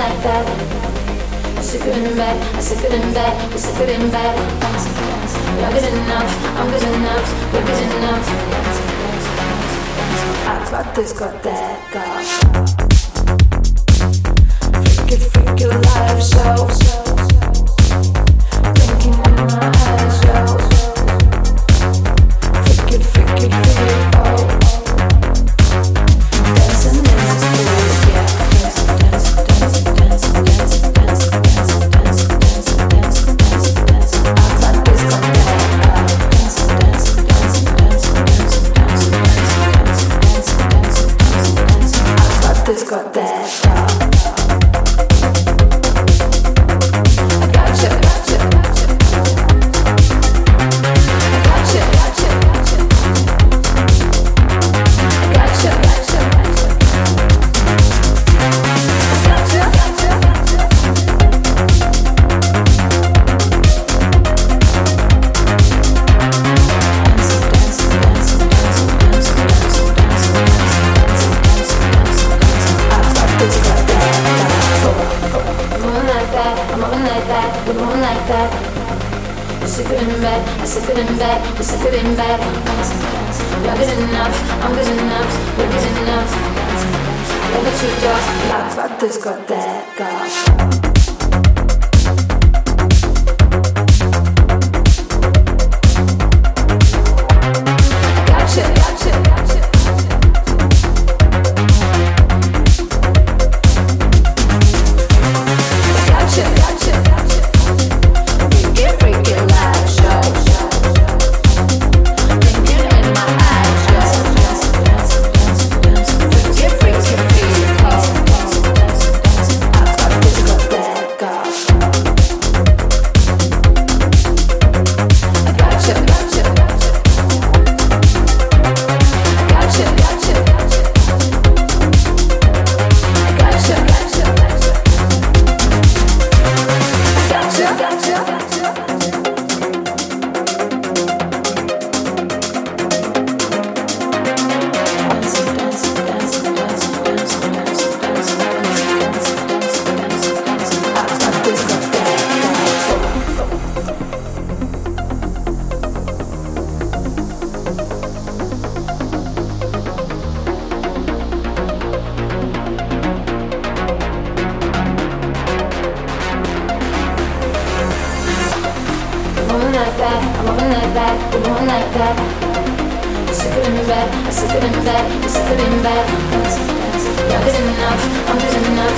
like that. I sick good enough, I'm good enough, we're good enough. I got this, got that. Freaky, freaky life shows. That's all. sick of them bad, I'm sick of them bad, I'm sick of them bad. Love is enough, I'm good enough, love is enough. Love that you got, got this, got that, got. moving like that, I'm moving like that, you're moving like that. Sick of them bad, I'm sick of them bad, you're sick of them bad. That's, that's, enough, I'm good enough.